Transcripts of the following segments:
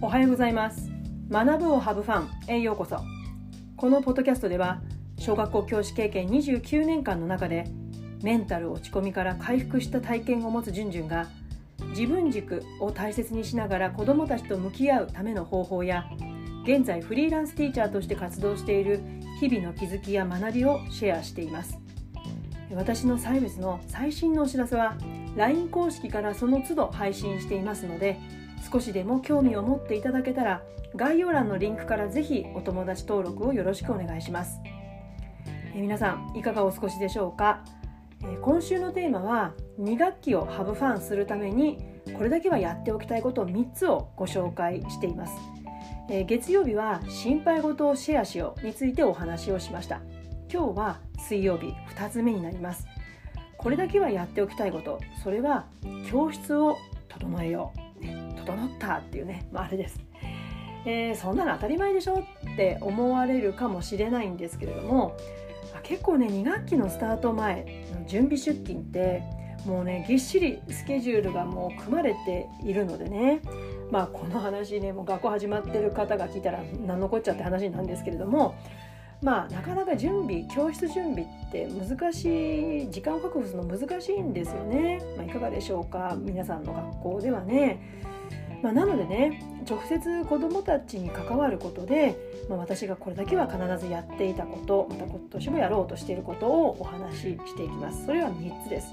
おはようございます。学ぶをハブファンへようこそ。このポッドキャストでは小学校教師経験29年間の中でメンタル落ち込みから回復した体験を持つじゅんじゅんが自分軸を大切にしながら子どもたちと向き合うための方法や現在フリーランスティーチャーとして活動している日々の気づきや学びをシェアしています。私のサイビスの最新のお知らせは LINE 公式からその都度配信していますので少しでも興味を持っていただけたら概要欄のリンクからぜひお友達登録をよろしくお願いします。え皆さんいかがお過ごしでしょうか？え今週のテーマは2学期をハブファンするためにこれだけはやっておきたいこと3つをご紹介しています。え月曜日は心配事をシェアしようについてお話をしました。今日は水曜日2つ目になります。これだけはやっておきたいこと。それは教室を整えよう、整ったっていうね、まあ、あれです、えー、そんなの当たり前でしょって思われるかもしれないんですけれども結構ね2学期のスタート前の準備出勤ってもうねぎっしりスケジュールがもう組まれているのでね。まあこの話ねもう学校始まってる方が聞いたら何のこっちゃって話なんですけれどもまあなかなか準備教室準備って難しい時間を確保するの難しいんですよね、まあ、いかがでしょうか皆さんの学校ではね、まあ、なのでね直接子どもたちに関わることで、まあ、私がこれだけは必ずやっていたことまた今年もやろうとしていることをお話ししていきます。それは3つです、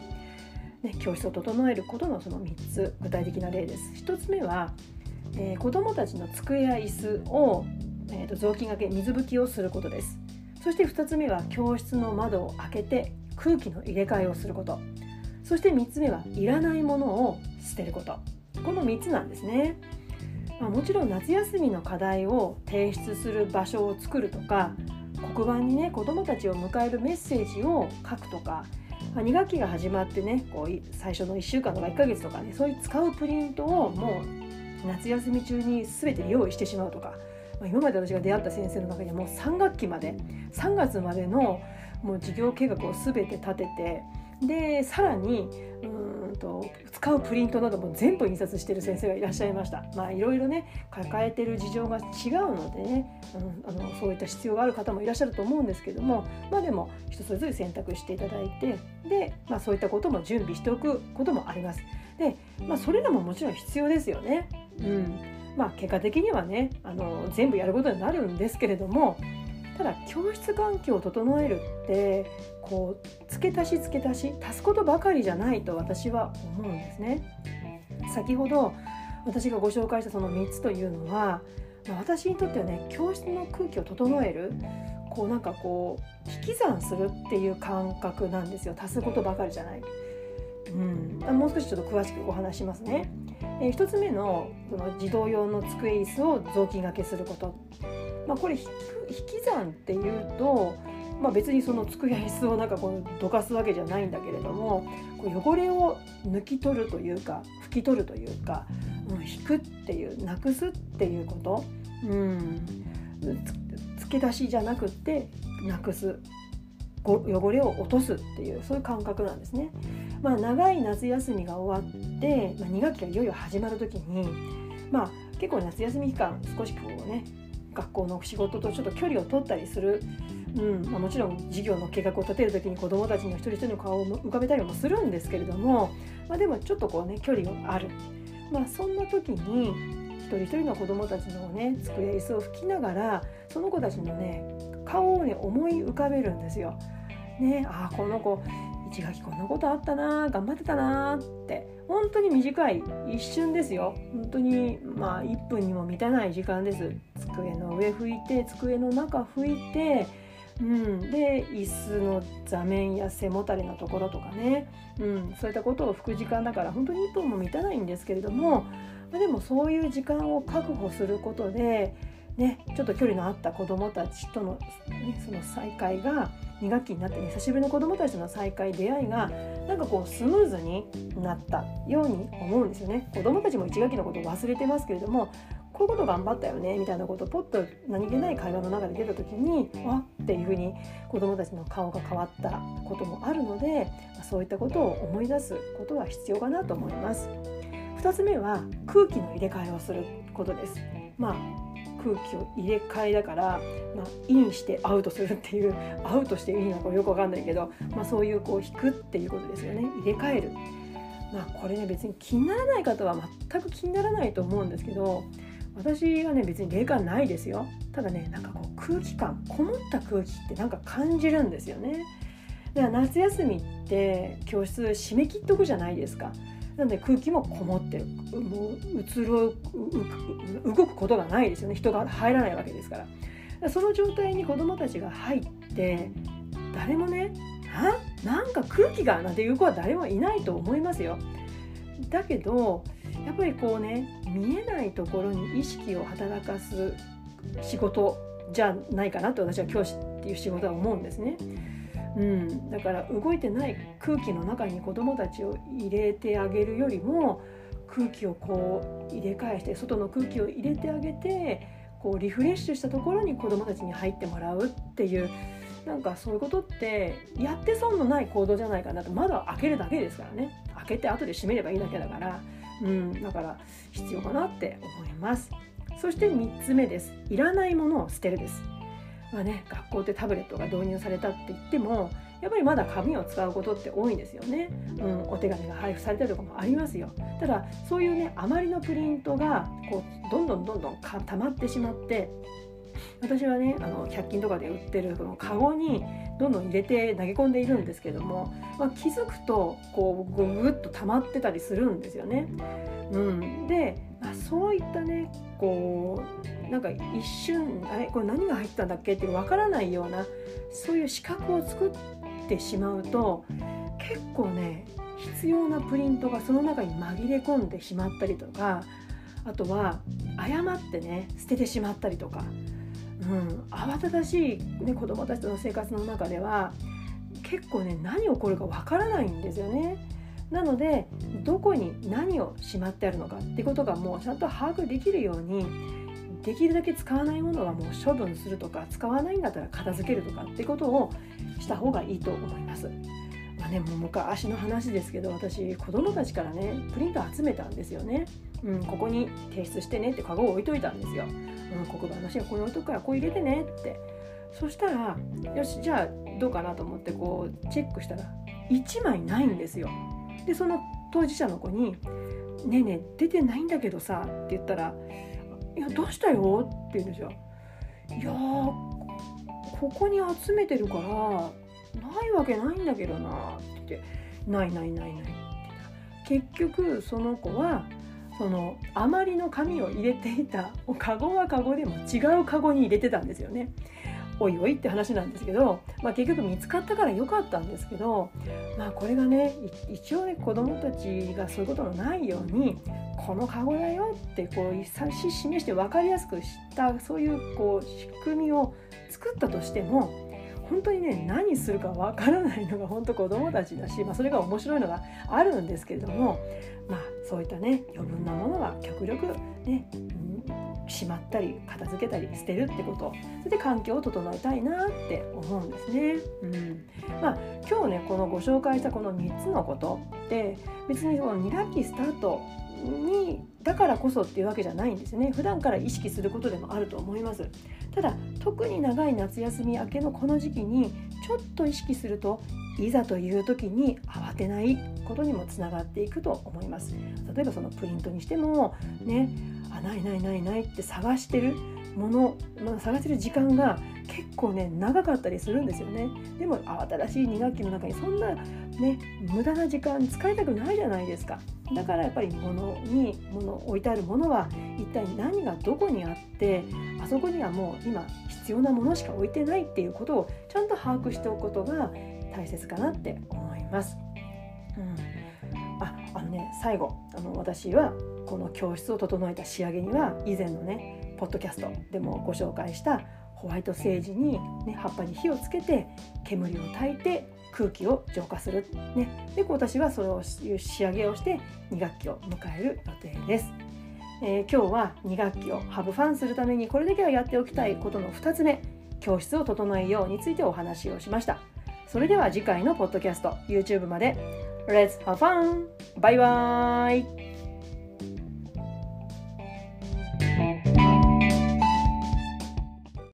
ね、教室を整えることのその3つ具体的な例です。1つ目は、えー、子どもたちの机や椅子をえーと、雑巾がけ水拭きをすることです。そして2つ目は教室の窓を開けて空気の入れ替えをすること。そして3つ目はいらないものを捨てること。この3つなんですね、まあ、もちろん夏休みの課題を提出する場所を作るとか黒板にね子どもたちを迎えるメッセージを書くとか、まあ、2学期が始まってねこう最初の1週間とか1ヶ月とかねそういう使うプリントをもう夏休み中に全て用意してしまうとかま今まで私が出会った先生の中にはもう3学期まで3月までのもう授業計画を全て立ててでさらにうんと使うプリントなども全部印刷してる先生がいらっしゃいました。まあいろいろね抱えてる事情が違うのでね、うん、あのそういった必要がある方もいらっしゃると思うんですけどもまあでも人それぞれ選択していただいてで、まあ、そういったことも準備しておくこともあります。で、まあ、それらももちろん必要ですよね。うん。まあ、結果的にはねあの全部やることになるんですけれどもただ教室環境を整えるってこう付け足し付け足し足すことばかりじゃないと私は思うんですね。先ほど私がご紹介したその3つというのは、まあ、私にとってはね教室の空気を整えるこうなんかこう引き算するっていう感覚なんですよ足すことばかりじゃない。うん、もう少しちょっと詳しくお話しますね。えー、1つ目のその児童用の机椅子を雑巾がけすること、まあ、これ引き算っていうと、まあ、別にその机や椅子をなんかこうどかすわけじゃないんだけれどもこう汚れを抜き取るというか拭き取るというか、うん、引くっていうなくすっていうこと、うん、付け出しじゃなくってなくす。汚れを落とすっていうそういう感覚なんですね。まあ、長い夏休みが終わって、まあ、2学期がいよいよ始まる時に、まあ、結構夏休み期間少しこうね学校の仕事とちょっと距離を取ったりする、うんまあ、もちろん授業の計画を立てる時に子どもたちの一人一人の顔を浮かべたりもするんですけれども、まあ、でもちょっとこうね距離がある、まあ、そんな時に一人一人の子どもたちのね机椅子を拭きながらその子たちのね顔をね思い浮かべるんですよ。ね、ああこの子1学期こんなことあったな頑張ってたなって。本当に短い一瞬ですよ。本当にまあ1分にも満たない時間です。机の上拭いて机の中拭いてうん、で椅子の座面や背もたれのところとかね、うん、そういったことを拭く時間だから本当に1分も満たないんですけれども、まあ、でもそういう時間を確保することでね、ちょっと距離のあった子どもたちとの,、ね、その再会が2学期になってね久しぶりの子どもたちとの再会出会いがなんかこうスムーズになったように思うんですよね。子どもたちも1学期のことを忘れてますけれどもこういうこと頑張ったよねみたいなことをポッと何気ない会話の中で出た時にわっていうふうに子どもたちの顔が変わったこともあるのでそういったことを思い出すことは必要かなと思います。2つ目は空気の入れ替えをすることです。まあ空気を入れ替えだから、まあ、インしてアウトするっていう アウトしていいのかよくわかんないけど、まあ、そういうこう引くっていうことですよね入れ替える。まあ、これね別に気にならない方は全く気にならないと思うんですけど私はね別に霊感ないですよ。ただねなんかこう空気感こもった空気ってなんか感じるんですよね。だから夏休みって教室締め切っとくじゃないですか。なので空気もこもってるもう移ろう動くことがないですよね。人が入らないわけですから。からその状態に子どもたちが入って誰もねあなんか空気がなんていう子は誰もいないと思いますよ。だけどやっぱりこうね見えないところに意識を働かす仕事じゃないかなと私は教師っていう仕事は思うんですね。うん、だから動いてない空気の中に子どもたちを入れてあげるよりも空気をこう入れ替えして外の空気を入れてあげてこうリフレッシュしたところに子どもたちに入ってもらうっていうなんかそういうことってやって損のない行動じゃないかなとまだ開けるだけですからね。開けて後で閉めればいいだけだから、うん、だから必要かなって思います。そして3つ目です。いらないものを捨てるです。まあね、学校ってタブレットが導入されたって言ってもやっぱりまだ紙を使うことって多いんですよね、うん、お手紙が配布されたりとかもありますよ。ただそういうねあまりのプリントがこうどんどんどんどん溜まってしまって私はねあの100均とかで売ってるこのカゴにどんどん入れて投げ込んでいるんですけども、まあ、気づくとこうぐぐっと溜まってたりするんですよね。うん、で、まあ、そういったねこうなんか一瞬あれこれ何が入ったんだっけって分からないようなそういう資格を作ってしまうと結構ね必要なプリントがその中に紛れ込んでしまったりとかあとは誤ってね捨ててしまったりとかうん、慌ただしい、ね、子どもたちとの生活の中では結構ね何起こるかわからないんですよね。なのでどこに何をしまってあるのかってことがもうちゃんと把握できるようにできるだけ使わないものはもう処分するとか使わないんだったら片付けるとかってことをした方がいいと思います。まあね、もう昔の話ですけど私子供たちからねプリント集めたんですよね。うん、ここに提出してねってカゴを置いといたんですよ。うん、黒板の芯ここに置いとくからこう入れてねってそしたらよしじゃあどうかなと思ってこうチェックしたら1枚ないんですよ。でその当事者の子に「ねえねえ出てないんだけどさ」って言ったら「いやどうしたよ?」って言うんですよ。いやここに集めてるからないわけないんだけどなって言って「ないないないない」って結局その子はそのあまりの紙を入れていたカゴはカゴでも違うカゴに入れてたんですよね。おいおいって話なんですけど、まあ、結局見つかったから良かったんですけど、まあ、これがね一応ね子どもたちがそういうことのないようにこのカゴだよってこう指し示して分かりやすくしたそういうこう仕組みを作ったとしても本当にね何するかわからないのが本当子どもたちだし、まあ、それが面白いのがあるんですけれども、まあ、そういったね余分なものは極力ね、うん、しまったり片付けたり捨てるってこと。それで環境を整えたいなって思うんですね。うん。まあ、今日ねこのご紹介したこの3つのことって別にこの2学期スタートにだからこそっていうわけじゃないんですね。普段から意識することでもあると思います。ただ特に長い夏休み明けのこの時期にちょっと意識するといざという時に慌てないことにもつながっていくと思います。例えばそのプリントにしてもねあないないないないって探してるもの、まあ、探してる時間が結構ね長かったりするんですよね。でも慌ただしい2学期の中にそんなね無駄な時間使いたくないじゃないですか。だからやっぱり物に物置いてあるものは一体何がどこにあってあそこにはもう今必要なものしか置いてないっていうことをちゃんと把握しておくことが大切かなって思います。うん、ああのね最後あの私はこの教室を整えた仕上げには以前のねポッドキャストでもご紹介したホワイトセージに、ね、葉っぱに火をつけて煙を焚いて空気を浄化する、ね、で私はそれを仕上げをして2学期を迎える予定です。えー、今日は2学期をハブファンするためにこれだけはやっておきたいことの2つ目教室を整えようについてお話をしましたそれでは次回のポッドキャスト YouTube まで Let's have fun! バイバーイ